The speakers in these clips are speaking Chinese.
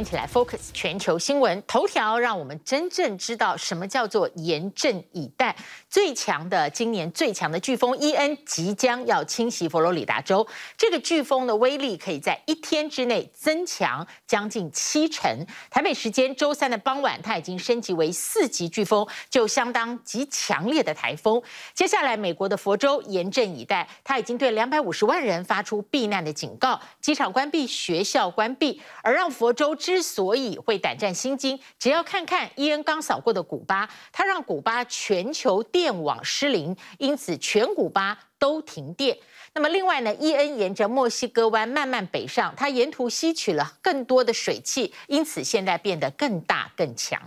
一，起来 Focus 全球新闻头条，让我们真正知道什么叫做严阵以待。最强的今年最强的飓风伊恩即将要侵袭佛罗里达州，这个飓风的威力可以在一天之内增强将近七成。台北时间周三的傍晚，它已经升级为四级飓风，就相当极强烈的台风。接下来，美国的佛州严阵以待，它已经对两百五十万人发出避难的警告，机场关闭，学校关闭，而让佛州之所以会胆战心惊，只要看看伊恩刚扫过的古巴，它让古巴全球电网失灵，因此全古巴都停电。那么另外呢，伊恩沿着墨西哥湾慢慢北上，它沿途吸取了更多的水汽，因此现在变得更大更强。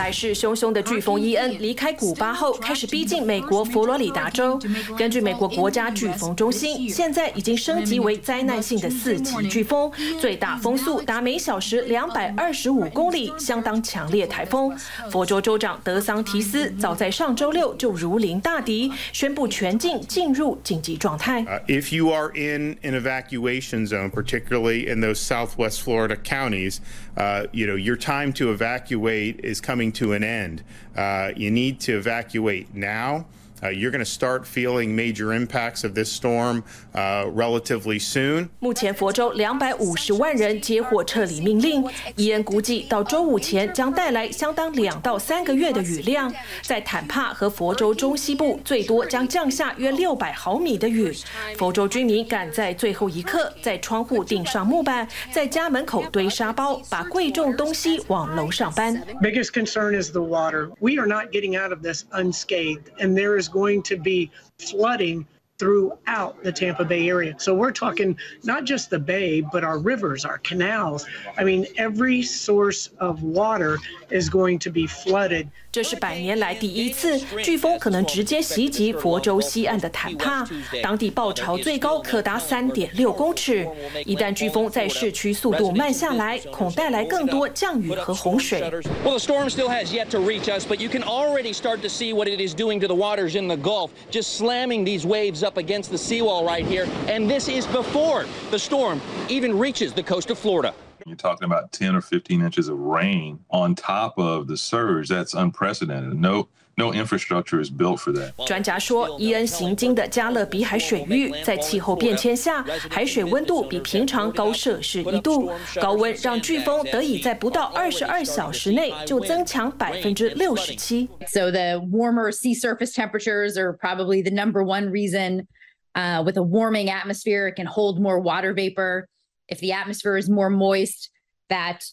来势汹汹的飓风伊恩离开古巴后，开始逼近美国佛罗里达州。根据美国国家飓风中心，现在已经升级为灾难性的四级飓风，最大风速达每小时两百二十五公里，相当强烈台风。佛州州长德桑提斯早在上周六就如临大敌，宣布全境进入紧急状态。If you are in an evacuation zone, particularly in those Southwest Florida counties, uh, you know your time to evacuate is coming. To an end. Uh, you need to evacuate now. Uh, you're going to start feeling major impacts of this storm uh, relatively soon. 目前佛州两百五十万人接获撤离命令。伊恩估计到周五前将带来相当两到三个月的雨量，在坦帕和佛州中西部最多将降下约六百毫米的雨。佛州居民赶在最后一刻在窗户钉上木板，在家门口堆沙包，把贵重东西往楼上搬。Biggest concern is the water. We are not getting out of this unscathed, and there is going to be flooding throughout the Tampa Bay area. So we're talking not just the bay, but our rivers, our canals. I mean, every source of water is going to be flooded. 这是百年来第一次飓风可能直接袭击佛州西岸的坦帕，当地暴潮最高可达三点六公尺。一旦飓风在市区速度慢下来，恐带来更多降雨和洪水。Well, the storm still has yet to reach us, but you can already start to see what it is doing to the waters in the Gulf, just slamming these waves up against the seawall right here. And this is before the storm even reaches the coast of Florida. You're talking about 10 or 15 inches of rain on top of the surge. That's unprecedented. No, no infrastructure is built for that. 专家说，伊恩行经的加勒比海水域在气候变迁下，海水温度比平常高摄氏一度，高温让飓风得以在不到二十二小时内就增强百分之六十七。So the warmer sea surface temperatures are probably the number one reason. Uh, with a warming atmosphere, it can hold more water vapor. If the atmosphere is more moist, that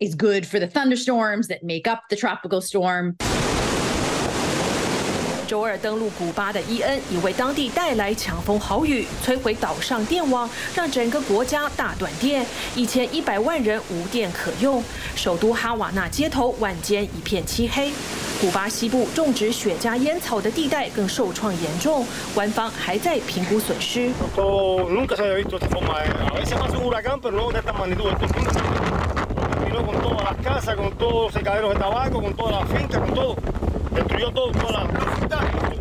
is good for the thunderstorms that make up the tropical storm. 周二登陆古巴的伊恩，已为当地带来强风豪雨，摧毁岛上电网，让整个国家大断电，一千一百万人无电可用。首都哈瓦那街头晚间一片漆黑。古巴西部种植雪茄烟草的地带更受创严重，官方还在评估损失。Destruyó todo, toda la...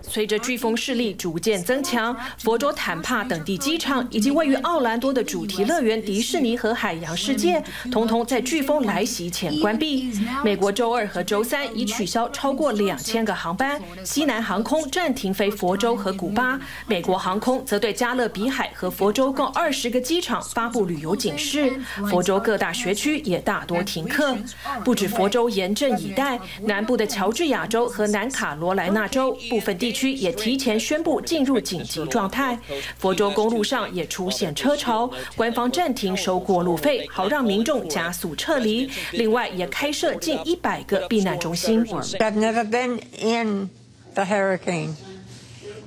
随着飓风势力逐渐增强，佛州坦帕等地机场以及位于奥兰多的主题乐园迪士尼和海洋世界，统统在飓风来袭前关闭。美国周二和周三已取消超过两千个航班，西南航空暂停飞佛州和古巴，美国航空则对加勒比海和佛州共二十个机场发布旅游警示。佛州各大学区也大多停课。不止佛州严阵以待，南部的乔治亚州和南卡罗来纳州部分地区也提前宣布进入紧急状态。佛州公路上也出现车潮，官方暂停收过路费，好让民众加速撤离。另外，也开设近一百个避难中心。I've never been in the hurricane.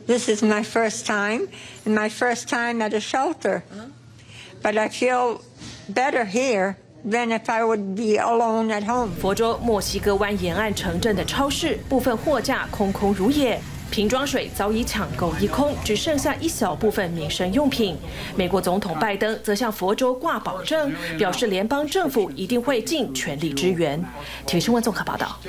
This is my first time, and my first time at a shelter. But I feel better here. 佛州墨西哥湾沿岸城镇的超市部分货架空空如也，瓶装水早已抢购一空，只剩下一小部分民生用品。美国总统拜登则向佛州挂保证，表示联邦政府一定会尽全力支援。体育新闻综合报道。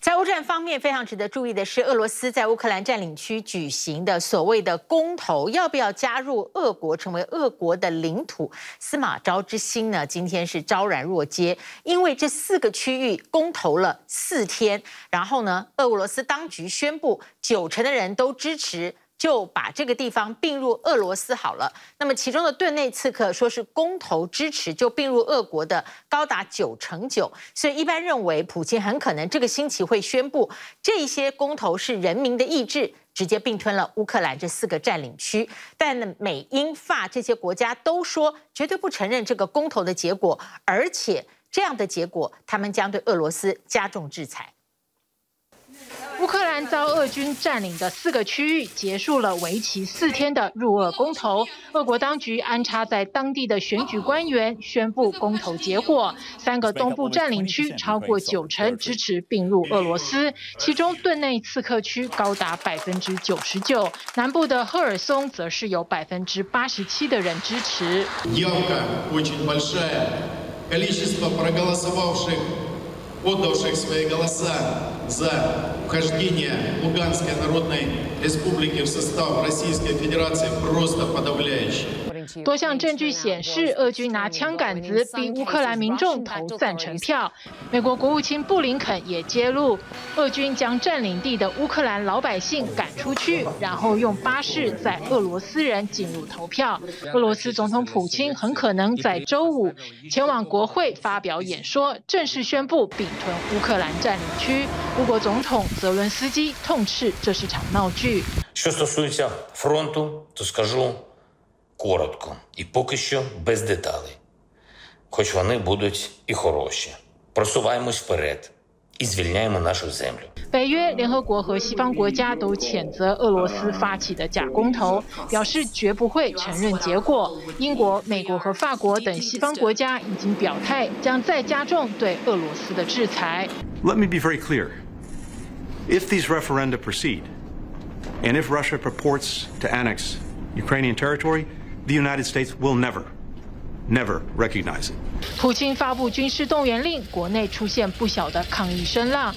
在乌战方面，非常值得注意的是，俄罗斯在乌克兰占领区举行的所谓的公投，要不要加入俄国成为俄国的领土？司马昭之心呢，今天是昭然若揭，因为这四个区域公投了四天，然后呢，俄罗斯当局宣布九成的人都支持。就把这个地方并入俄罗斯好了。那么其中的顿内刺客说是公投支持就并入俄国的高达九成九，所以一般认为普京很可能这个星期会宣布这些公投是人民的意志，直接并吞了乌克兰这四个占领区。但，美英法这些国家都说绝对不承认这个公投的结果，而且这样的结果他们将对俄罗斯加重制裁。乌克兰遭俄军占领的四个区域结束了为期四天的入俄公投。俄国当局安插在当地的选举官员宣布公投结果：三个东部占领区超过九成支持并入俄罗斯，其中顿内刺客区高达百分之九十九，南部的赫尔松则是有百分之八十七的人支持。за вхождение Луганской Народной Республики в состав Российской Федерации просто подавляющее. 多项证据显示，俄军拿枪杆子逼乌克兰民众投赞成票。美国国务卿布林肯也揭露，俄军将占领地的乌克兰老百姓赶出去，然后用巴士载俄罗斯人进入投票。俄罗斯总统普京很可能在周五前往国会发表演说，正式宣布并吞乌克兰占领区。乌国总统泽伦斯基痛斥这是场闹剧。北约、联合国和西方国家都谴责俄罗斯发起的假公投，表示绝不会承认结果。英国、美国和法国等西方国家已经表态，将再加重对俄罗斯的制裁。Let me be very clear. If these referenda proceed, and if Russia purports to annex Ukrainian territory, The United States will never, never recognize it. 普京发布军事动员令，国内出现不小的抗议声浪。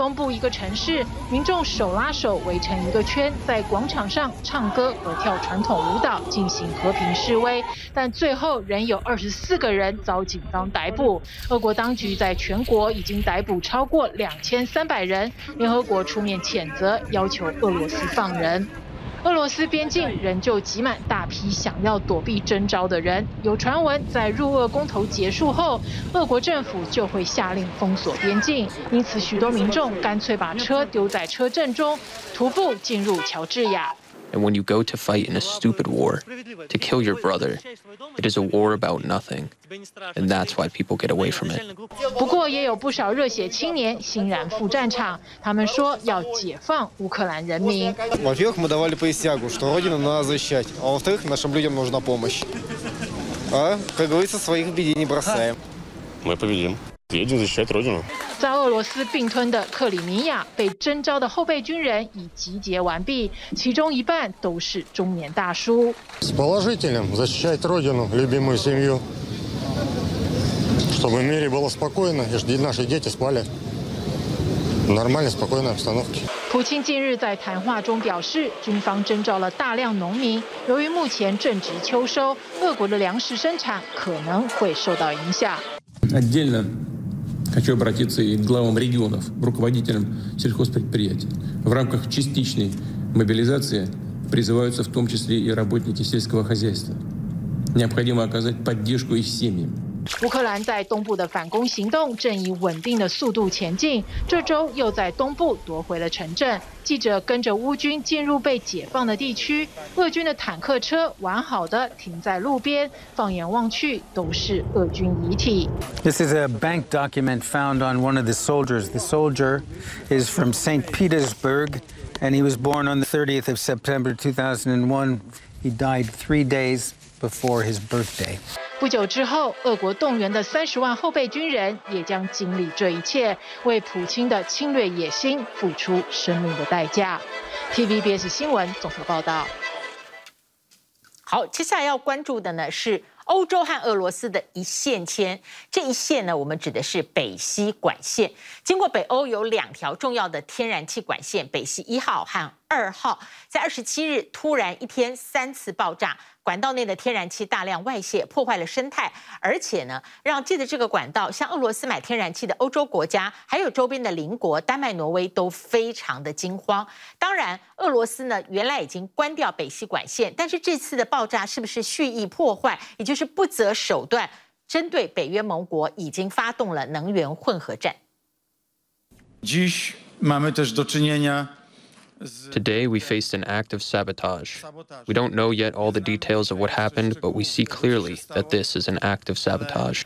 东部一个城市，民众手拉手围成一个圈，在广场上唱歌和跳传统舞蹈，进行和平示威。但最后仍有二十四个人遭警方逮捕。俄国当局在全国已经逮捕超过两千三百人，联合国出面谴责，要求俄罗斯放人。俄罗斯边境仍旧挤满大批想要躲避征召的人。有传闻，在入俄公投结束后，俄国政府就会下令封锁边境，因此许多民众干脆把车丢在车阵中，徒步进入乔治亚。And when you go to fight in a stupid war, to kill your brother, it is a war about nothing. And that's why people get away from it. 不过也有不少热血青年欣然赴战场，他们说要解放乌克兰人民。Во-первых, мы давали присягу, что Родину надо защищать, а во-вторых, нашим людям нужна помощь. А, как говорится, своих в беде не бросаем. Мы победим. Едем защищать Родину. 在俄罗斯并吞的克里米亚，被征召的后备军人已集结完毕，其中一半都是中年大叔。普京近日在谈话中表示，军方征召了大量农民，由于目前正值秋收，各国的粮食生产可能会受到影响。Хочу обратиться и к главам регионов, руководителям сельхозпредприятий. В рамках частичной мобилизации призываются в том числе и работники сельского хозяйства. Необходимо оказать поддержку их семьям. 乌克兰在东部的反攻行动正以稳定的速度前进，这周又在东部夺回了城镇。记者跟着乌军进入被解放的地区，俄军的坦克车完好的停在路边，放眼望去都是俄军遗体。This is a bank document found on one of the soldiers. The soldier is from St. Petersburg, and he was born on the 30th of September 2001. He died three days before his birthday. 不久之后，俄国动员的三十万后备军人也将经历这一切，为普京的侵略野心付出生命的代价。TVBS 新闻综合报道。好，接下来要关注的呢是欧洲和俄罗斯的一线牵，这一线呢，我们指的是北溪管线。经过北欧有两条重要的天然气管线，北溪一号和二号，在二十七日突然一天三次爆炸。管道内的天然气大量外泄，破坏了生态，而且呢，让借着这个管道向俄罗斯买天然气的欧洲国家，还有周边的邻国丹麦、挪威都非常的惊慌。当然，俄罗斯呢原来已经关掉北溪管线，但是这次的爆炸是不是蓄意破坏，也就是不择手段针对北约盟国，已经发动了能源混合战。Today, we faced an act of sabotage. We don't know yet all the details of what happened, but we see clearly that this is an act of sabotage.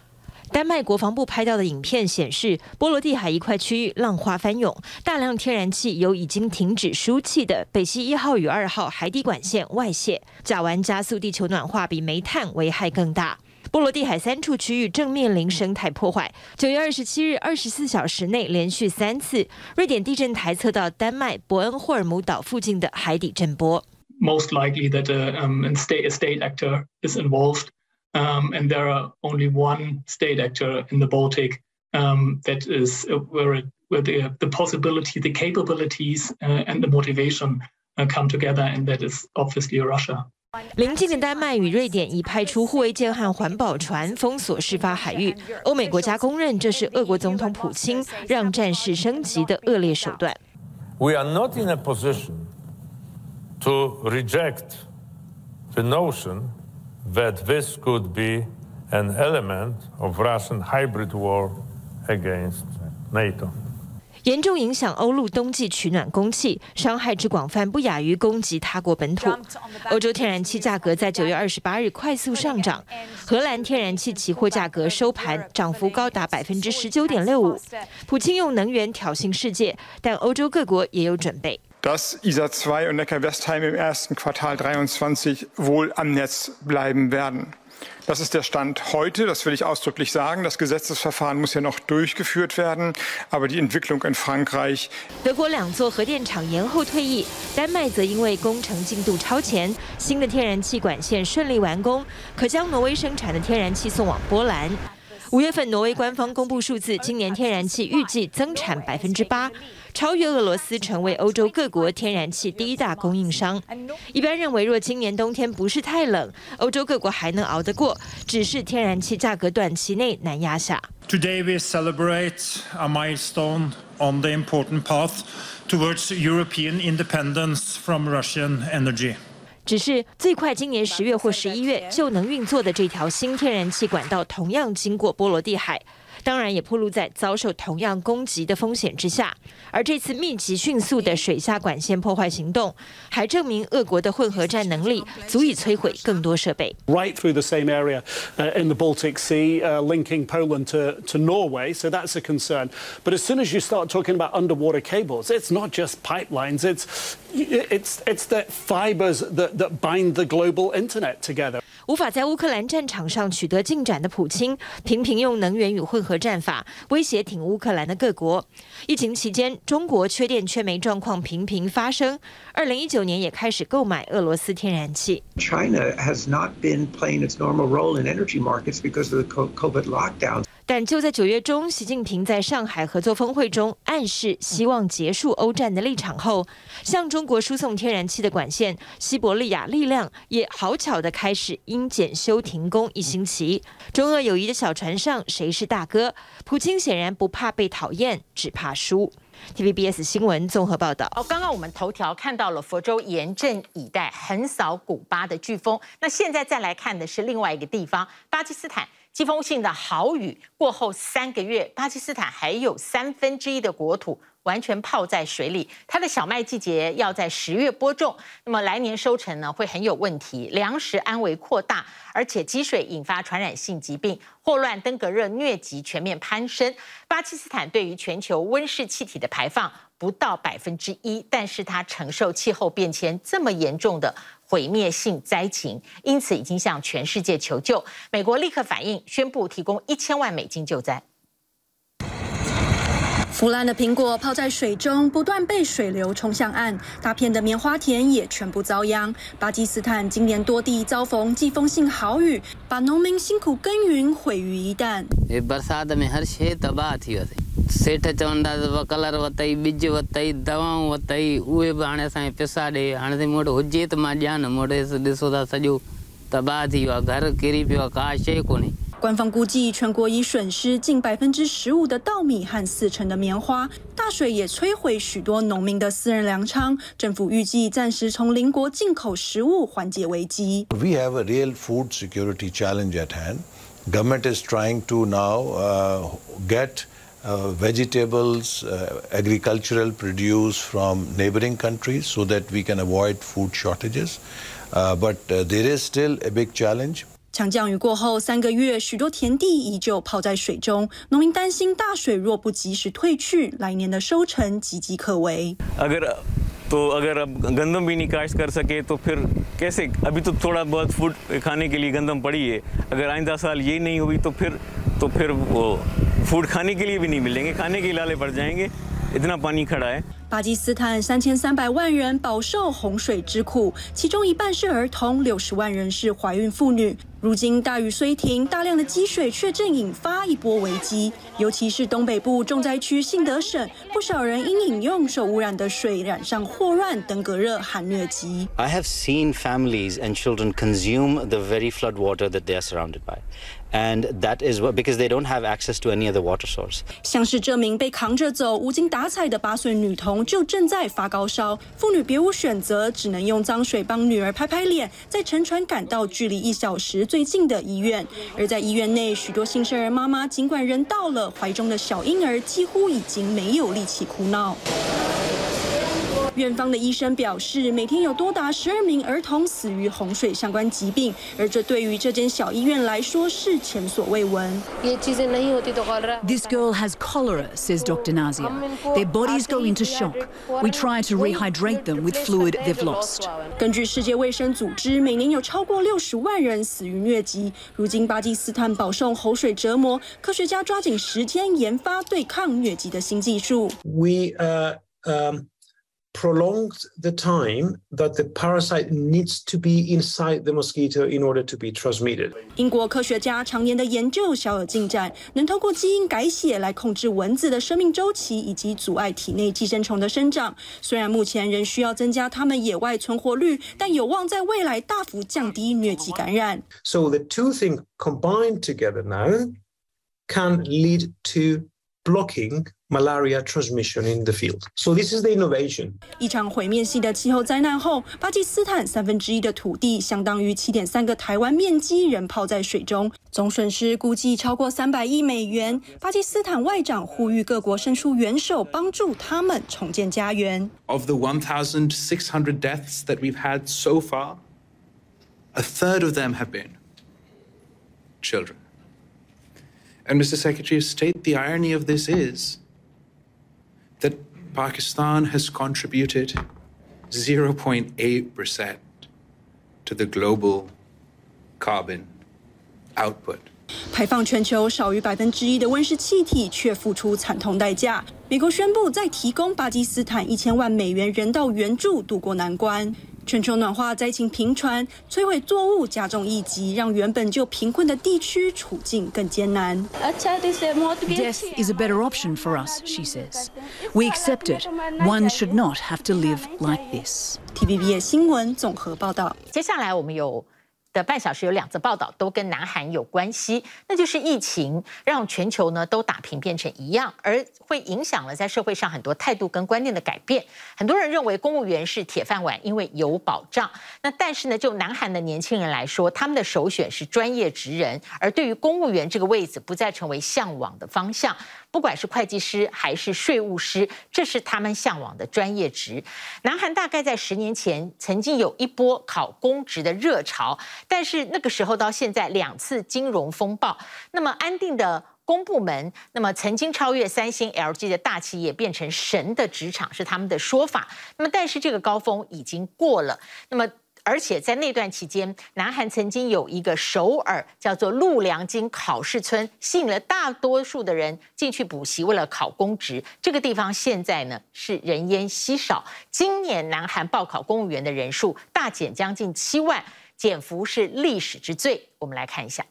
丹麦国防部拍到的影片显示，波罗的海一块区域浪花翻涌，大量天然气由已经停止输气的北溪一号与二号海底管线外泄，甲烷加速地球暖化，比煤炭危害更大。波罗的海三处区域正面临生态破坏。九月二十七日，二十四小时内连续三次，瑞典地震台测到丹麦伯恩霍尔姆岛附近的海底震波。Most likely that a, um, a state, a state actor is involved, um, and there are only one state actor in the Baltic um, that is where, it, where the, the possibility, the capabilities, uh, and the motivation uh, come together, and that is obviously Russia. 邻近的丹麦与瑞典已派出护卫舰和环保船封锁事发海域。欧美国家公认这是俄国总统普京让战事升级的恶劣手段。We are not in a position to reject the notion that this could be an element of Russian hybrid war against NATO. 严重影响欧陆冬季取暖供气，伤害之广泛不亚于攻击他国本土。欧洲天然气价格在九月二十八日快速上涨，荷兰天然气期货价格收盘涨幅高达百分之十九点六五。普京用能源挑衅世界，但欧洲各国也有准备。dass Isar 2 und Neckar-Westheim im ersten Quartal 23 wohl am Netz bleiben werden. Das ist der Stand heute, das will ich ausdrücklich sagen. Das Gesetzesverfahren muss ja noch durchgeführt werden, aber die Entwicklung in Frankreich. 德国两座核电厂延后退役，丹麦则因为工程进度超前，新的天然气管线顺利完工，可将挪威生产的天然气送往波兰。 五月份，挪威官方公布数字，今年天然气预计增产百分之八，超越俄罗斯，成为欧洲各国天然气第一大供应商。一般认为，若今年冬天不是太冷，欧洲各国还能熬得过，只是天然气价格短期内难压下。Today we celebrate a milestone on the important path towards European independence from Russian energy. 只是最快今年十月或十一月就能运作的这条新天然气管道，同样经过波罗的海。当然也暴露在遭受同样攻击的风险之下，而这次密集迅速的水下管线破坏行动，还证明俄国的混合战能力足以摧毁更多设备。Right through the same area in the Baltic Sea, linking Poland to to Norway, so that's a concern. But as soon as you start talking about underwater cables, it's not just pipelines. It's it's it's the fibers that that bind the global internet together. 无法在乌克兰战场上取得进展的普京，频频用能源与混合战法威胁挺乌克兰的各国。疫情期间，中国缺电缺煤状况频频发生。二零一九年也开始购买俄罗斯天然气。China has not been playing its normal role in energy markets because of the COVID lockdown. 但就在九月中，习近平在上海合作峰会中暗示希望结束欧战的立场后，向中国输送天然气的管线西伯利亚力量也好巧的开始因检修停工一星期。中俄友谊的小船上，谁是大哥？普京显然不怕被讨厌，只怕输。TVBS 新闻综合报道。哦，刚刚我们头条看到了佛州严阵以待，横扫古巴的飓风。那现在再来看的是另外一个地方，巴基斯坦。季风性的豪雨过后三个月，巴基斯坦还有三分之一的国土完全泡在水里。它的小麦季节要在十月播种，那么来年收成呢会很有问题，粮食安危扩大，而且积水引发传染性疾病，霍乱、登革热疟疾全面攀升。巴基斯坦对于全球温室气体的排放不到百分之一，但是它承受气候变迁这么严重的。毁灭性灾情，因此已经向全世界求救。美国立刻反应，宣布提供一千万美金救灾。腐烂的苹果泡在水中，不断被水流冲向岸，大片的棉花田也全部遭殃。巴基斯坦今年多地遭逢季风性豪雨，把农民辛苦耕耘毁于一旦。官方估计，全国已损失近百分之十五的稻米和四成的棉花，大水也摧毁许多农民的私人粮仓。政府预计暂时从邻国进口食物缓解危机。We have a real food security challenge at hand. Government is trying to now uh, get uh, vegetables, uh, agricultural produce from neighboring countries so that we can avoid food shortages. Uh, but uh, there is still a big challenge. 强降雨过后三个月，许多田地依旧泡在水中。农民担心大水若不及时退去，来年的收成岌岌可危。तो अगर अब गंदम भी नहीं काश्त कर सके तो फिर कैसे अभी तो थोड़ा बहुत फूड खाने के लिए गंदम पड़ी है अगर आइंदा साल ये नहीं हुई तो फिर तो फिर वो फूड खाने के लिए भी नहीं मिलेंगे खाने के लाले पड़ जाएंगे इतना पानी खड़ा है 巴基斯坦三千三百万人饱受洪水之苦，其中一半是儿童，六十万人是怀孕妇女。如今大雨虽停，大量的积水却正引发一波危机。尤其是东北部重灾区信德省，不少人因饮用受污染的水染上霍乱、登革热和疟疾。I have seen families and children consume the very flood water that they are surrounded by. And that is what, because they don't have access to any other water source. 像是这名被扛着走、无精打采的八岁女童，就正在发高烧。妇女别无选择，只能用脏水帮女儿拍拍脸，再乘船赶到距离一小时最近的医院。而在医院内，许多新生儿妈妈尽管人到了，怀中的小婴儿几乎已经没有力气哭闹。院方的医生表示，每天有多达十二名儿童死于洪水相关疾病，而这对于这间小医院来说是前所未闻。This girl has cholera, says Dr. Nazia. Their bodies go into shock. We try to rehydrate them with fluid they've lost. 根据世界卫生组织，每年有超过六十万人死于疟疾。如今巴基斯坦饱受洪水折磨，科学家抓紧时间研发对抗疟疾的新技术。We, uh, um prolonged the time that the parasite needs to be inside the mosquito in order to be transmitted. 英国科学家常年的研究小有进展，能透过基因改写来控制蚊子的生命周期以及阻碍体内寄生虫的生长。虽然目前仍需要增加它们野外存活率，但有望在未来大幅降低疟疾感染。So the two things combined together now can lead to blocking malaria transmission in the field. So this is the innovation. 一场毁灭性的气候灾难后，巴基斯坦三分之一的土地，相当于七点三个台湾面积，仍泡在水中，总损失估计超过三百亿美元。巴基斯坦外长呼吁各国伸出援手，帮助他们重建家园。Of the 1,600 deaths that we've had so far, a third of them have been children. And Mr. Secretary of State, the irony of this is that Pakistan has contributed 0.8% to the global carbon output. 排放全球少于百分之一的温室气体，却付出惨痛代价。美国宣布再提供巴基斯坦一千万美元人道援助，渡过难关。 全球暖化灾情频传，摧毁作物，加重疫疾，让原本就贫困的地区处境更艰难。Death is a better option for us, she says. We accept it. One should not have to live like this. TVBS 新闻综合报道。接下来我们有。的半小时有两则报道都跟南韩有关系，那就是疫情让全球呢都打平变成一样，而会影响了在社会上很多态度跟观念的改变。很多人认为公务员是铁饭碗，因为有保障。那但是呢，就南韩的年轻人来说，他们的首选是专业职人，而对于公务员这个位置不再成为向往的方向。不管是会计师还是税务师，这是他们向往的专业职。南韩大概在十年前曾经有一波考公职的热潮。但是那个时候到现在两次金融风暴，那么安定的公部门，那么曾经超越三星、LG 的大企业变成神的职场是他们的说法。那么但是这个高峰已经过了，那么而且在那段期间，南韩曾经有一个首尔叫做陆良京考试村，吸引了大多数的人进去补习，为了考公职。这个地方现在呢是人烟稀少。今年南韩报考公务员的人数大减将近七万，减幅是历史之最。我们来看一下。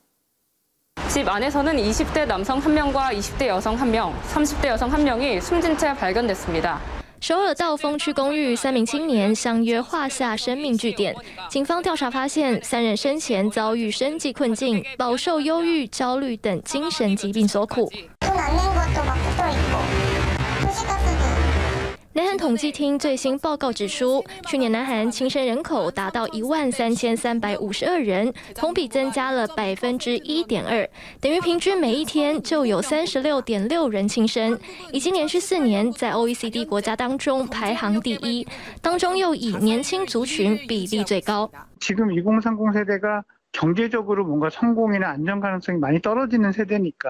집안에서는20대남성1명과20대여성1명30대여성1명이숨진채발견됐습니다。 首尔道峰区公寓，三名青年相约画下生命据点。警方调查发现，三人生前遭遇生计困境，饱受忧郁、焦虑等精神疾病所苦。南韩统计厅最新报告指出，去年南韩轻生人口达到一万三千三百五十二人，同比增加了百分之一点二，等于平均每一天就有三十六点六人轻生，已经连续四年在 OECD 国家当中排行第一，当中又以年轻族群比例最高。지금2030세대가 경제적으로 뭔가 성공이나 안정 가능성이 많이 떨어지는 세대니까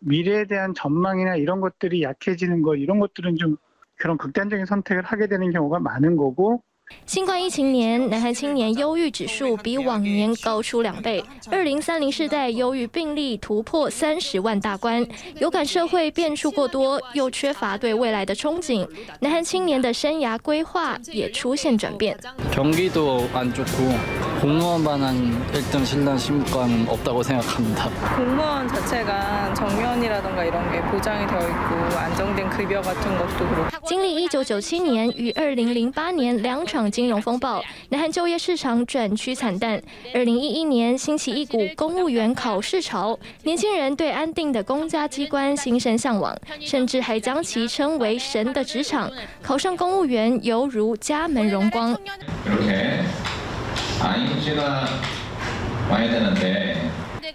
미래에 대한 전망이나 이런 것들이 약해지는 것, 이런 것들은 좀 그런 극단적인 선택을 하게 되는 경우가 많은 거고。新冠疫情年，南韩青年忧郁指数比往年高出两倍。二零三零世代忧郁病例突破三十万大关，有感社会变数过多，又缺乏对未来的憧憬。南韩青年的生涯规划也出现转变。경기도안좋고 공무원반한1등 신랑 신관 없다고 생각합니다. 공무원 자체가 정년이라던가 이런 게 보장이 되어 있고 안정된 급여 같은 것도 그렇고。经历一九九七年与二零零八年两场金融风暴，南韩就业市场转趋惨淡。二零一一年兴起一股公务员考试潮，年轻人对安定的公家机关心生向往，甚至还将其称为“神的职场”。考上公务员犹如家门荣光。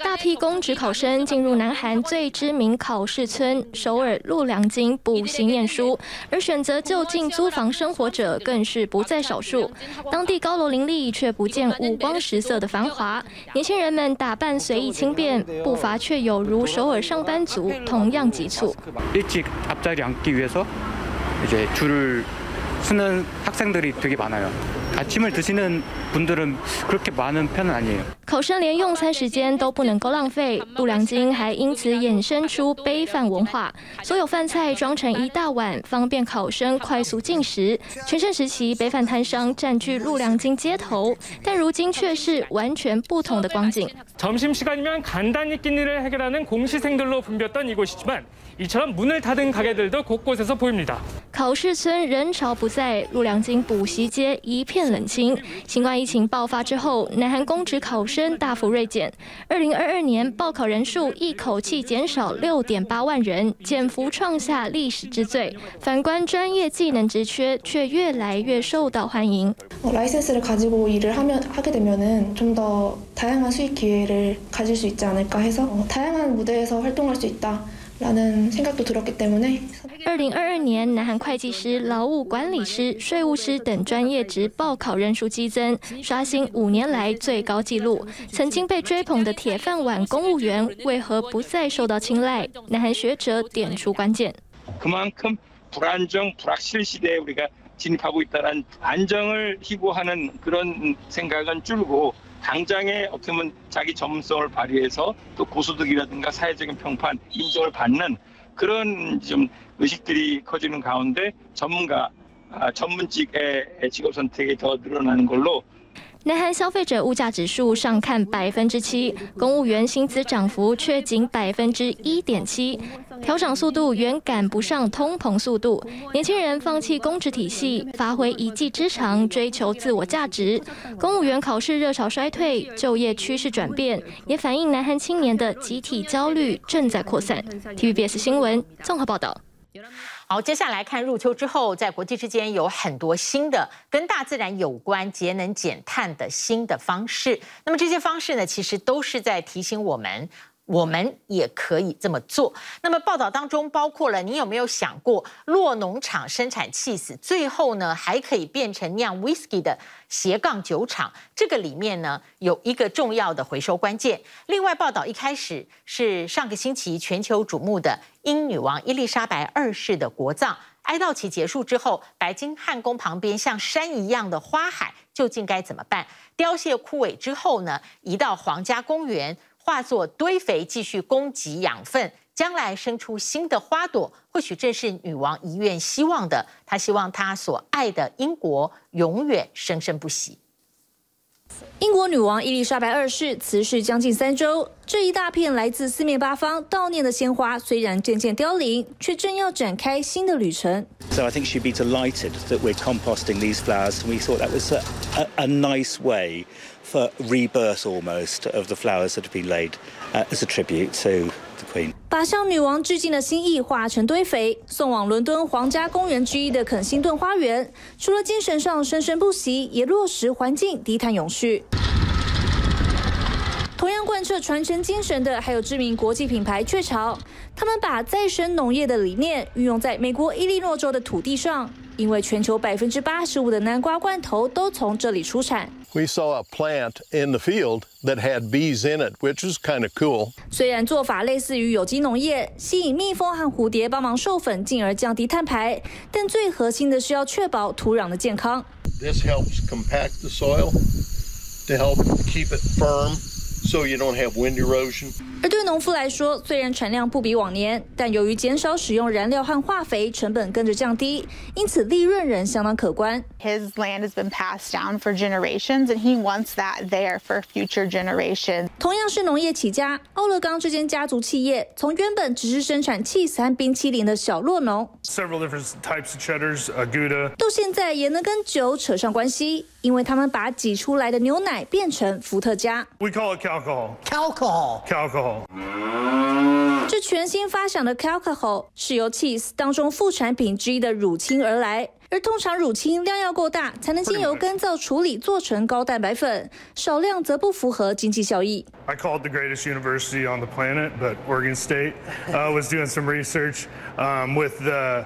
大批公职考生进入南韩最知名考试村首尔陆良京补习念书，而选择就近租房生活者更是不在少数。当地高楼林立，却不见五光十色的繁华。年轻人们打扮随意轻便，步伐却有如首尔上班族同样急促。 考生连用餐时间都不能够浪费，陆良京还因此衍生出杯饭文化，所有饭菜装成一大碗，方便考生快速进食。全盛时期，杯饭摊商占据陆良京街头，但如今却是完全不同的光景。점심시간이면간단히끼니를해결하는공시생들로분볐던이곳이지만이처럼문을닫은가게들도곳곳에서보입니다。考试村人潮不再，陆良京补习街一片 冷清。新冠疫情爆发之后，南韩公职考生大幅锐减。二零二二年报考人数一口气减少六点八万人，减幅创下历史之最。反观专业技能职缺，却越来越受到欢迎。라이센스를가지고일을하면하게되면은좀더다양한수익기회를가질수있지않을까해서다양한무대에서활동할수있다 二零二二年，南韩会计师、劳务管理师、税务师等专业职报考人数激增，刷新五年来最高纪录。曾经被追捧的铁饭碗公务员，为何不再受到青睐？南韩学者点出关键。 당장에 어떻게 보면 자기 전문성을 발휘해서 또 고소득이라든가 사회적인 평판 인정을 받는 그런 좀 의식들이 커지는 가운데 전문가 전문직의직업선택이더늘어나는걸로南韩消费者物价指数上看百分之七，公务员薪资涨幅却仅百分之一点七，调涨速度远赶不上通膨速度。年轻人放弃公职体系，发挥一技之长，追求自我价值。公务员考试热潮衰退，就业趋势转变，也反映南韩青年的集体焦虑正在扩散。TVBS 新闻综合报道。 好，接下来看入秋之后，在国际之间有很多新的跟大自然有关、节能减碳的新的方式。那么这些方式呢，其实都是在提醒我们。我们也可以这么做。那么报道当中包括了，你有没有想过，落农场生产起司，最后呢还可以变成酿 whisky 的斜杠酒厂？这个里面呢有一个重要的回收关键。另外，报道一开始是上个星期全球瞩目的英女王伊丽莎白二世的国葬，哀悼期结束之后，白金汉宫旁边像山一样的花海。究竟该怎么办？凋谢枯萎之后呢，移到皇家公园，化作堆肥，继续供给养分，将来生出新的花朵，或许正是女王遗愿希望的。她希望她所爱的英国永远生生不息。英国女王伊丽莎白二世辞世将近三周，这一大片来自四面八方悼念的鲜花，虽然渐渐凋零，却正要展开新的旅程。So I think she'd be delighted that we're composting these flowers, and we thought that was a, a, a nice way for rebirth almost of the flowers that have been laid uh, as a tribute to. the queen. 把向女王致敬的心意化成堆肥，送往伦敦皇家公园之一的肯辛顿花园。除了精神上生生不息，也落实环境低碳永续。同样贯彻传承精神的，还有知名国际品牌雀巢。他们把再生农业的理念运用在美国伊利诺州的土地上，因为全球百分之八十五的南瓜罐头都从这里出产。We saw a plant in the field that had bees in it, which was kind of cool. 虽然做法类似于有机农业，吸引蜜蜂和蝴蝶帮忙授粉，进而降低碳排，但最核心的是要确保土壤的健康。This helps compact the soil to help keep it firm. So you don't have wind erosion. 而对农夫来说，虽然产量不比往年，但由于减少使用燃料和化肥，成本跟着降低，因此利润仍相当可观。His land has been passed down for generations, and he wants that there for future generations. 同样是农业起家，欧勒冈这间家族企业，从原本只是生产 cheese 和冰淇淋的小酪农，several different types of cheddars, Gouda，到现在也能跟酒扯上关系，因为他们把挤出来的牛奶变成伏特加。We call it alcohol. Alcohol. Alcohol. 这全新发想的 calcohol 是由 cheese 当中副产品之一的乳清而来，而通常乳清量要够大，才能经由干燥处理做成高蛋白粉，少量则不符合经济效益。I called the greatest university on the planet, but Oregon State uh, was doing some research um, with the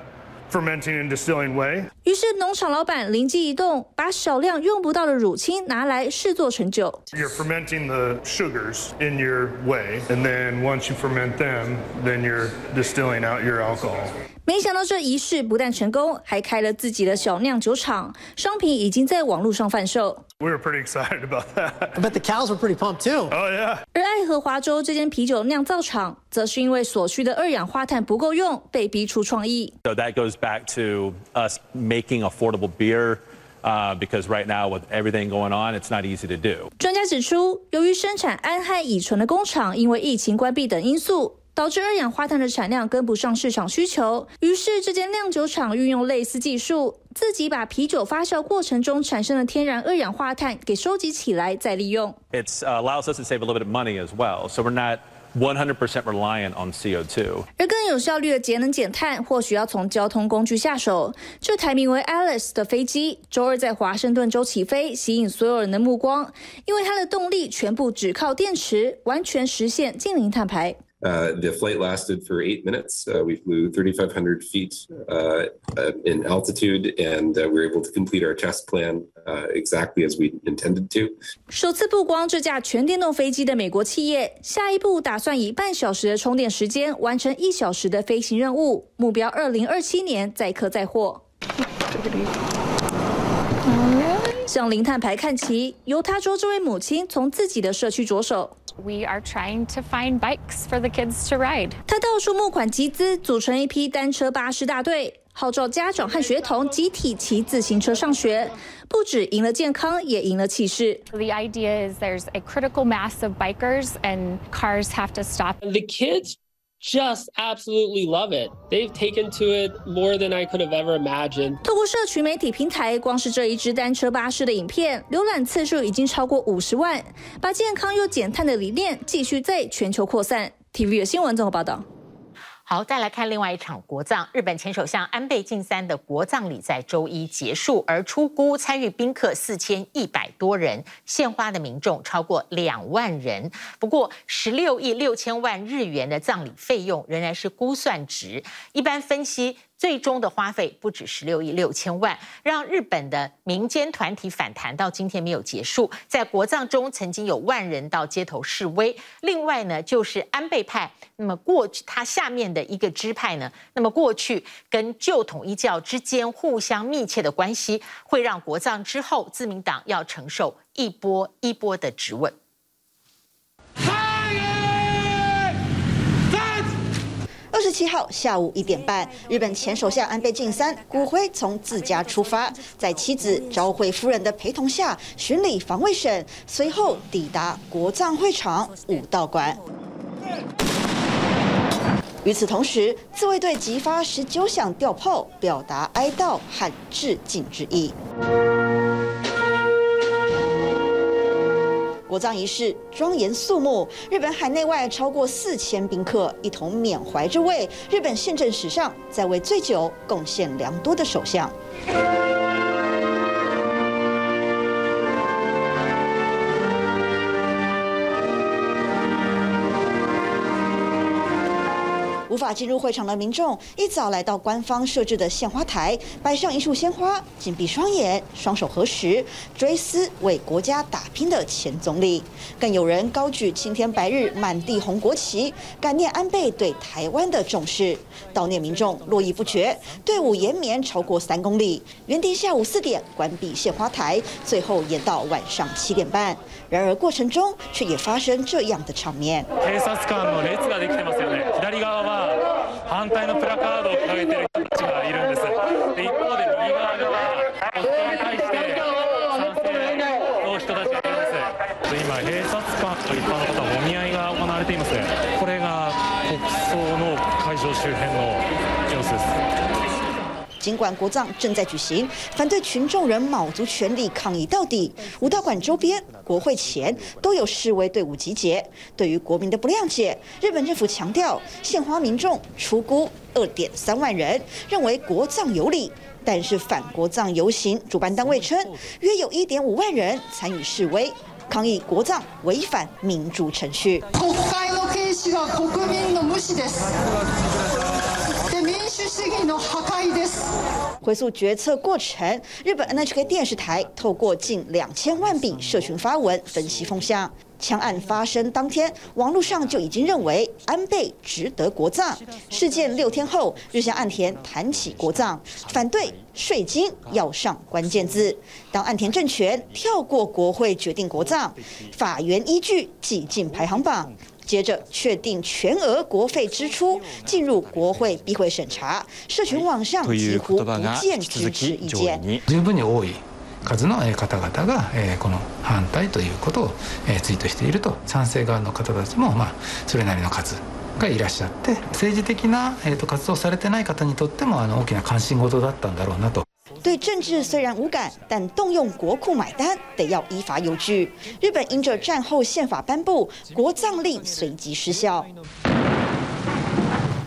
fermenting and distilling whey. 于是农场老板灵机一动，把少量用不到的乳清拿来试做成酒。You're fermenting the sugars in your whey, and then once you ferment them, then you're distilling out your alcohol. 没想到这仪式不但成功，还开了自己的小酿酒厂，商品已经在网络上贩售。We were pretty excited about that. But the cows were pretty pumped too. Oh yeah. 而爱荷华州这间啤酒酿造厂，则是因为所需的二氧化碳不够用，被逼出创意。So that goes back to us making affordable beer, uh, because right now with everything going on, it's not easy to do. 专家指出，由于生产氨和乙醇的工厂因为疫情关闭等因素。导致二氧化碳的产量跟不上市场需求，于是这间酿酒厂运用类似技术，自己把啤酒发酵过程中产生的天然二氧化碳给收集起来再利用。It allows us to save a little bit of money as well, so we're not 100% reliant on CO2。而更有效率的节能减碳，或许要从交通工具下手。这台名为 Alice 的飞机，周二在华盛顿州起飞，吸引所有人的目光，因为它的动力全部只靠电池，完全实现近零碳排。The flight lasted for eight minutes. Uh, we flew 3,500 feet uh, in altitude, and we were able to complete our test plan exactly as we intended to. 首次曝光这架全电动飞机的美国企业，下一步打算以半小时的充电时间完成一小时的飞行任务，目标2027年载客载货。向零碳排看齐，犹他州这位母亲从自己的社区着手。We are trying to find bikes for the kids to ride. 他到处募款集资，组成一批单车巴士大队，号召家长和学童集体骑自行车上学。不止赢了健康，也赢了气势。The idea is there's a critical mass of bikers, and cars have to stop. The kids just absolutely love it. They've taken to it more than I could have ever imagined. 透过社群媒体平台，光是这一支单车巴士的影片，浏览次数已经超过五十万。把健康又减碳的理念继续在全球扩散。TVB 新闻综合报道。好，再来看另外一场国葬。日本前首相安倍晋三的国葬礼在周一结束，而出估参与宾客四千一百多人，献花的民众超过两万人。不过，十六亿六千万日元的葬礼费用仍然是估算值。一般分析，最终的花费不止十六亿六千万，让日本的民间团体反弹到今天没有结束。在国葬中，曾经有万人到街头示威。另外呢，就是安倍派，那么过去他下面的一个支派呢，那么过去跟旧统一教之间互相密切的关系，会让国葬之后自民党要承受一波一波的质问。十七号下午一点半，日本前首相安倍晋三骨灰从自家出发，在妻子昭惠夫人的陪同下巡礼防卫省，随后抵达国葬会场武道馆。与此同时，自卫队即发十九响吊炮，表达哀悼和致敬之意。国葬仪式庄严肃穆，日本海内外超过四千宾客一同缅怀这位日本宪政史上在位最久、贡献良多的首相。法进入会场的民众一早来到官方设置的献花台，摆上一束鲜花，紧闭双眼，双手合十，追思为国家打拼的前总理。更有人高举青天白日满地红国旗，感念安倍对台湾的重视。悼念民众络绎不绝，队伍延绵超过三公里，原定下午四点关闭献花台，最后延到晚上七点半。然而过程中却也发生这样的场面。反対のプラカードを掲げている人たちがいるんです。で、一方で右侧には国葬に対して賛成の人たちがいます。今、警察官と一般の方、もみ合いが行われています。これが国葬の会场周辺の様子です。尽管国葬正在举行，反对群众仍卯足全力抗议到底。武道馆周边、国会前都有示威队伍集结。对于国民的不谅解，日本政府强调，献花民众出估二点三万人，认为国葬有理。但是反国葬游行主办单位称，约有一点五万人参与示威，抗议国葬违反民主程序。回溯决策过程，日本 NHK 电视台透过近两千万笔社群发文分析风向。枪案发生当天，网络上就已经认为安倍值得国葬。事件六天后，日向岸田谈起国葬，反对税金要上关键字。当岸田政权跳过国会决定国葬，法源依据挤进排行榜。接着确定全额国费支出进入国会闭会审查，社群网上几乎不见支持意见。十分に多い数の方々がこの反対ということをツイートしていると、賛成侧の方たちもまあそれなりの数がいらっしゃって、政治的な活动されてない方にとっても大きな关心事だったんだろうなと。对政治虽然无感，但动用国库买单得要依法有据。日本因着战后宪法颁布，国葬令随即失效。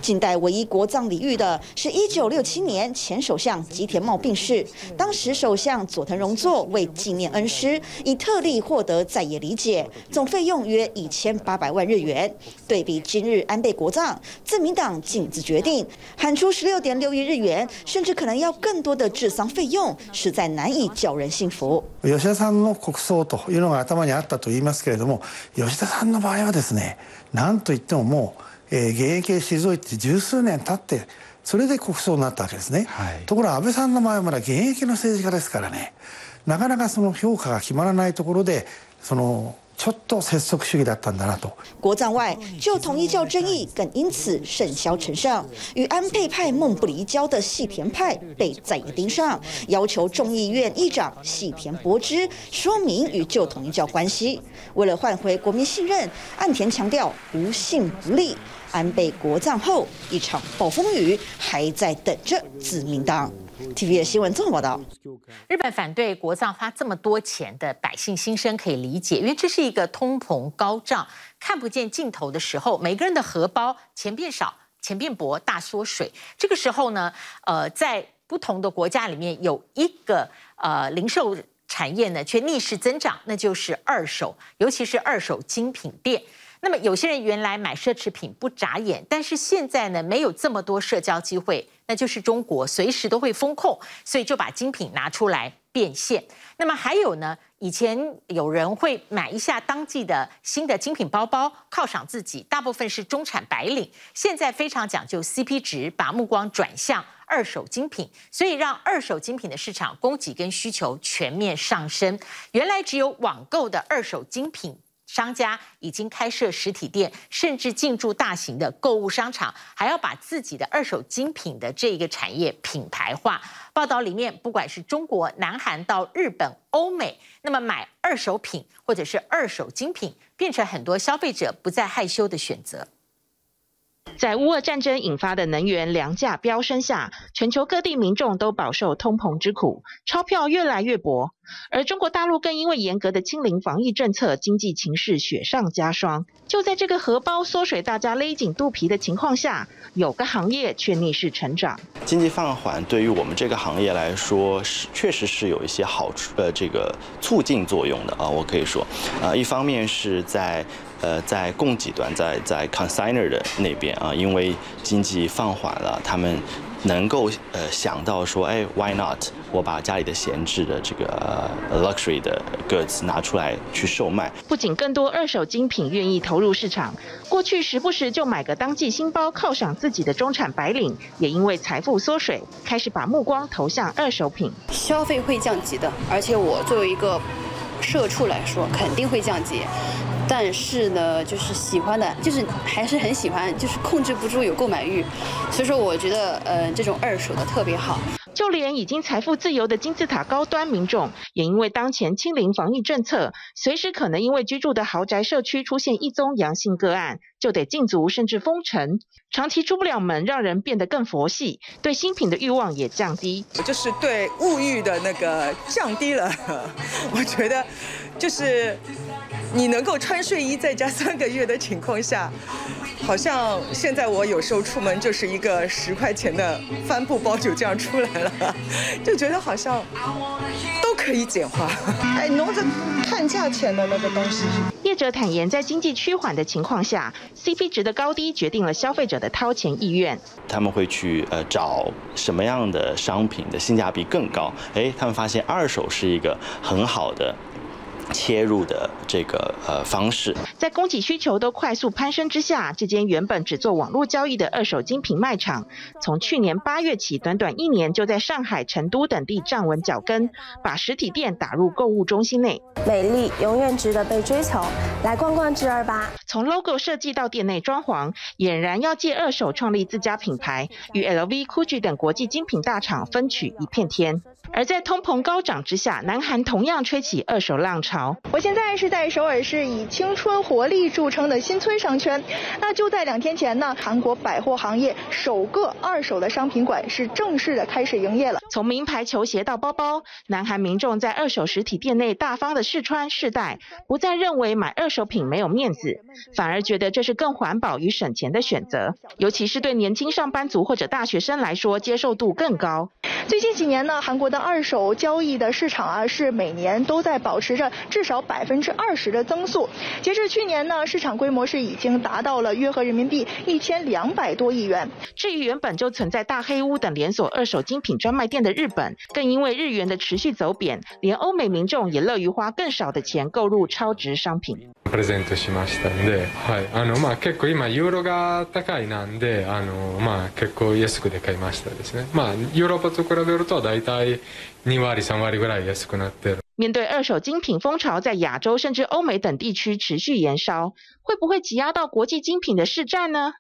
近代唯一国葬礼遇的是一九六七年前首相吉田茂病逝，当时首相佐藤荣作为纪念恩师，以特例获得在野理解，总费用约一千八百万日元。对比今日安倍国葬，自民党径自决定喊出十六点六亿日元，甚至可能要更多的治丧费用，实在难以叫人信服。吉田さんの国葬というのが头にあったと言いますけれども，吉田さんの场合はですね，何と言ってももう。 え现役へ退いて十数年経ってそれで国葬になったわけですね、はい、ところが安倍さんの场合はまだ现役の政治家ですからねなかなかその评価が决まらないところでそのちょっと拙速主义だったんだなと。国葬外，旧统一教争议更因此甚嚣尘上，与安倍派梦不离交的细田派被在野盯上，要求众议院议长细田博之说明与旧统一教关系。为了换回国民信任，岸田强调无信不立。安倍国葬后，一场暴风雨还在等着自民党。TVB 新闻综合报道。日本反对国葬花这么多钱的百姓心声可以理解，因为这是一个通膨高涨、看不见尽头的时候，每个人的荷包钱变少、钱变薄、大缩水。这个时候呢，呃，在不同的国家里面有一个呃零售产业呢却逆势增长，那就是二手，尤其是二手精品店。那么有些人原来买奢侈品不眨眼，但是现在呢，没有这么多社交机会，那就是中国随时都会封控，所以就把精品拿出来变现。那么还有呢，以前有人会买一下当季的新的精品包包犒赏自己，大部分是中产白领，现在非常讲究 CP 值，把目光转向二手精品，所以让二手精品的市场供给跟需求全面上升。原来只有网购的二手精品。商家已经开设实体店，甚至进驻大型的购物商场，还要把自己的二手精品的这个产业品牌化。报道里面，不管是中国、南韩到日本、欧美，那么买二手品或者是二手精品，变成很多消费者不再害羞的选择。在乌俄战争引发的能源粮价飙升下，全球各地民众都饱受通膨之苦，钞票越来越薄。而中国大陆更因为严格的清零防疫政策，经济情势雪上加霜。就在这个荷包缩水、大家勒紧肚皮的情况下，有个行业却逆势成长。经济放缓对于我们这个行业来说，是确实是有一些好处，呃，这个促进作用的啊。我可以说，啊，一方面是在。呃，在供给端，在在 consigner 的那边啊，因为经济放缓了，他们能够呃想到说，哎，why not？我把家里的闲置的这个 luxury 的 goods 拿出来去售卖。不仅更多二手精品愿意投入市场，过去时不时就买个当季新包犒赏自己的中产白领，也因为财富缩水，开始把目光投向二手品。消费会降级的，而且我作为一个社畜来说，肯定会降级。但是呢，就是喜欢的，就是还是很喜欢，就是控制不住有购买欲，所以说我觉得，呃，这种二手的特别好。就连已经财富自由的金字塔高端民众，也因为当前清零防疫政策，随时可能因为居住的豪宅社区出现一宗阳性个案，就得禁足甚至封城，长期出不了门，让人变得更佛系，对新品的欲望也降低。就是对物欲的那个降低了，我觉得就是。你能够穿睡衣在家三个月的情况下，好像现在我有时候出门就是一个十块钱的帆布包就这样出来了，就觉得好像都可以简化。哎，拿着看价钱的那个东西。业者坦言，在经济趋缓的情况下，CP 值的高低决定了消费者的掏钱意愿。他们会去呃找什么样的商品的性价比更高？哎，他们发现二手是一个很好的。切入的这个呃方式，在供给需求都快速攀升之下，这间原本只做网络交易的二手精品卖场，从去年八月起，短短一年就在上海、成都等地站稳脚跟，把实体店打入购物中心内。美丽永远值得被追求，来逛逛 g 二吧。从 logo 设计到店内装潢，俨然要借二手创立自家品牌，与 LV、GUCCI 等国际精品大厂分取一片天。而在通膨高涨之下，南韩同样吹起二手浪潮。我现在是在首尔市以青春活力著称的新村商圈。那就在两天前呢，韩国百货行业首个二手的商品馆是正式的开始营业了。从名牌球鞋到包包，南韩民众在二手实体店内大方的试穿试戴，不再认为买二手品没有面子，反而觉得这是更环保与省钱的选择。尤其是对年轻上班族或者大学生来说，接受度更高。最近几年呢，韩国的二手交易的市场啊，是每年都在保持着至少百分之二十的增速。截至去年呢，市场规模是已经达到了约合人民币一千两百多亿元。至于原本就存在大黑屋等连锁二手精品专卖店的日本，更因为日元的持续走贬，连欧美民众也乐于花更少的钱购入超值商品。プレゼントしましたんで、はい、あのまあ結構今ユーロが高いなんで、あのまあ結構安くで買いましたですね。まあヨーロッパと比べると大体2割3割ぐらい安くなってる。面对二手精品风潮在亚洲甚至欧美等地区持续延烧，会不会挤压到国际精品的市占呢？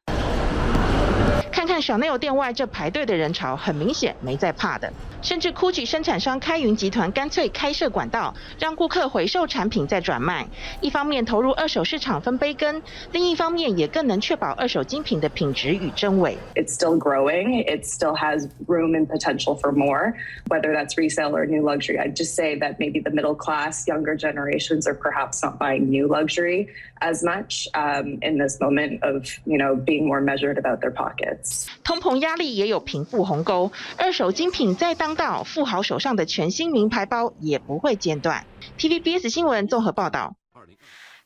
看看 Chanel 店外这排队的人潮，很明显没在怕的。甚至 GUCCI 生产商开云集团干脆开设管道，让顾客回收产品再转卖。一方面投入二手市场分杯羹，另一方面也更能确保二手精品的品质与真伪。It's still growing. It still has room and potential for more, whether that's resale or new luxury. I'd just say that maybe the middle class, younger generations are perhaps not buying new luxury as much um, in this moment of, you know, being more measured about their pockets. 通膨压力也有平复鸿沟，二手精品再当道富豪手上的全新名牌包也不会间断。TVBS 新闻综合报道。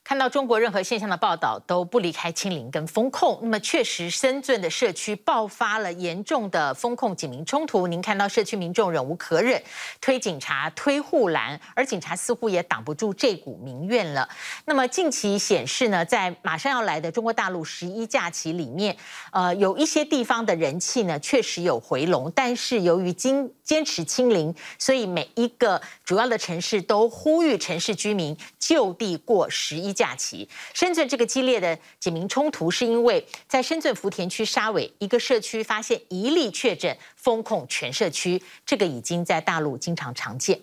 看到中国任何现象的报道都不离开清零跟封控，那么确实深圳的社区爆发了严重的封控警民冲突。您看到社区民众忍无可忍，推警察、推护栏，而警察似乎也挡不住这股民怨了。那么近期显示呢，在马上要来的中国大陆十一假期里面，呃，有一些地方的人气呢确实有回笼，但是由于经坚持清零，所以每一个主要的城市都呼吁城市居民就地过十一假期。深圳这个激烈的警民冲突，是因为在深圳福田区沙尾一个社区发现一例确诊，封控全社区。这个已经在大陆经常常见。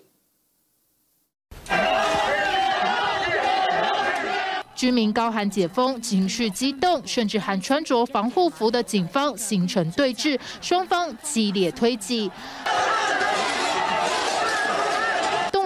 居民高喊解封，情绪激动，甚至和穿着防护服的警方形成对峙，双方激烈推挤。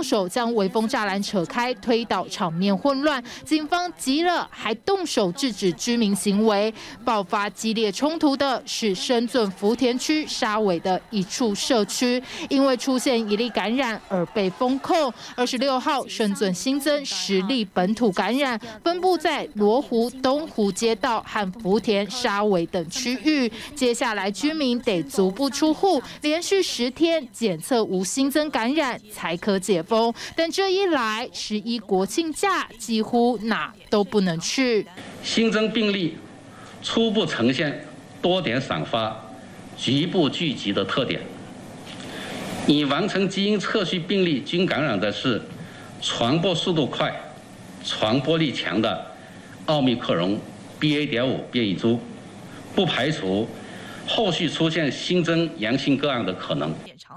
手将围封栅栏扯开，推倒，场面混乱。警方急了，还动手制止居民行为。爆发激烈冲突的是深圳福田区沙尾的一处社区，因为出现一例感染而被封控。二十六号，深圳新增十例本土感染，分布在罗湖、东湖街道和福田沙尾等区域。接下来居民得足不出户，连续十天检测无新增感染，才可解封。但这一来，十一国庆假几乎哪都不能去。新增病例初步呈现多点散发、局部聚集的特点。已完成基因测序病例均感染的是传播速度快、传播力强的奥密克戎 BA. 点五变异株，不排除后续出现新增阳性个案的可能。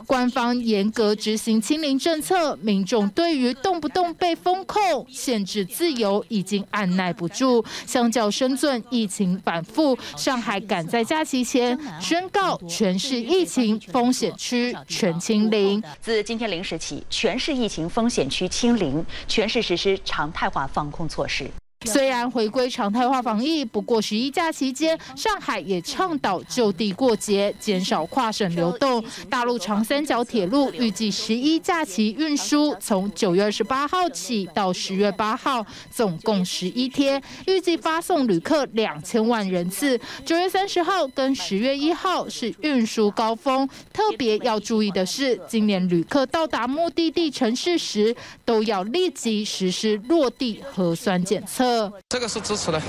官方严格执行清零政策，民众对于动不动被封控、限制自由已经按耐不住。相较深圳疫情反复，上海赶在假期前宣告全市疫情风险区全清零。自今天零时起，全市疫情风险区清零，全市实施常态化防控措施。虽然回归常态化防疫，不过十一假期间，上海也倡导就地过节，减少跨省流动。大陆长三角铁路预计十一假期运输从九月二十八号起到十月八号，总共十一天，预计发送旅客两千万人次。九月三十号跟十月一号是运输高峰，特别要注意的是，今年旅客到达目的地城市时，都要立即实施落地核酸检测。这个是支持的，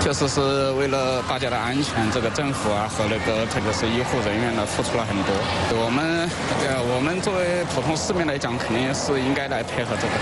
确实是为了大家的安全，这个政府啊和那个特别是医护人员呢付出了很多。我们呃，我们作为普通市民来讲，肯定是应该来配合这个。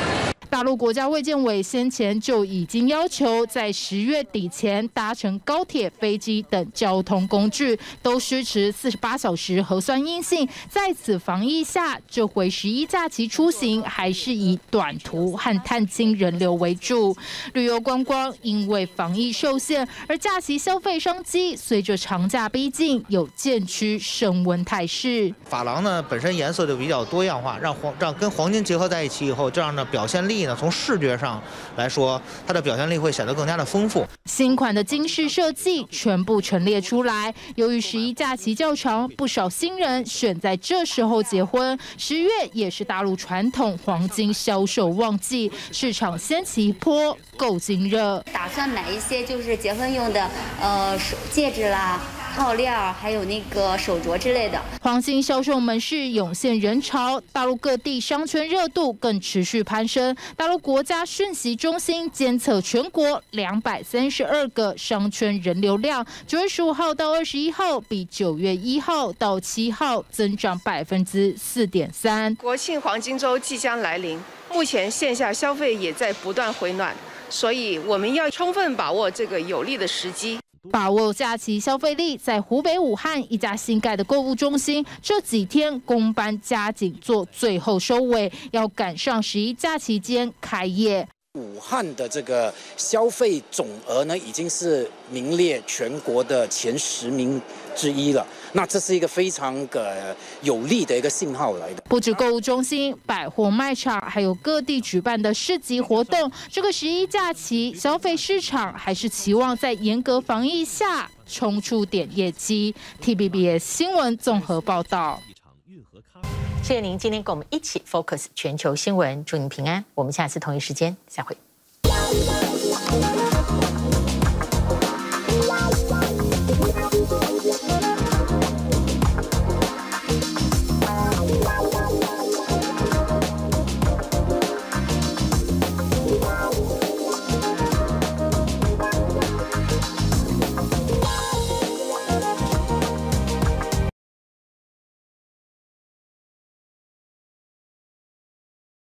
大陆国家卫健委先前就已经要求，在十月底前搭乘高铁、飞机等交通工具都需持四十八小时核酸阴性。在此防疫下，这回十一假期出行还是以短途和探亲人流为主。旅游观光因为防疫受限，而假期消费商机随着长假逼近有渐趋升温态势。珐琅呢本身颜色就比较多样化，让黄让跟黄金结合在一起以后，这样的表现力呢。从视觉上来说，它的表现力会显得更加的丰富。新款的金饰设计全部陈列出来。由于十一假期较长，不少新人选在这时候结婚。十月也是大陆传统黄金销售旺季，市场掀起一波购金热。打算买一些就是结婚用的，呃，手戒指啦。套链儿还有那个手镯之类的，黄金销售门市涌现人潮，大陆各地商圈热度更持续攀升。大陆国家讯息中心监测全国两百三十二个商圈人流量，九月十五号到二十一号比九月一号到七号增长百分之四点三。国庆黄金周即将来临，目前线下消费也在不断回暖，所以我们要充分把握这个有利的时机。把握假期消费力，在湖北武汉一家新盖的购物中心，这几天工班加紧做最后收尾，要赶上十一假期间开业。武汉的这个消费总额呢，已经是名列全国的前十名之一了。那这是一个非常个有利的一个信号来的。不止购物中心、百货卖场，还有各地举办的市集活动。这个十一假期，消费市场还是期望在严格防疫下冲出点业绩。T B B S 新闻综合报道。谢谢您今天跟我们一起 focus 全球新闻，祝您平安。我们下次同一时间再会。了。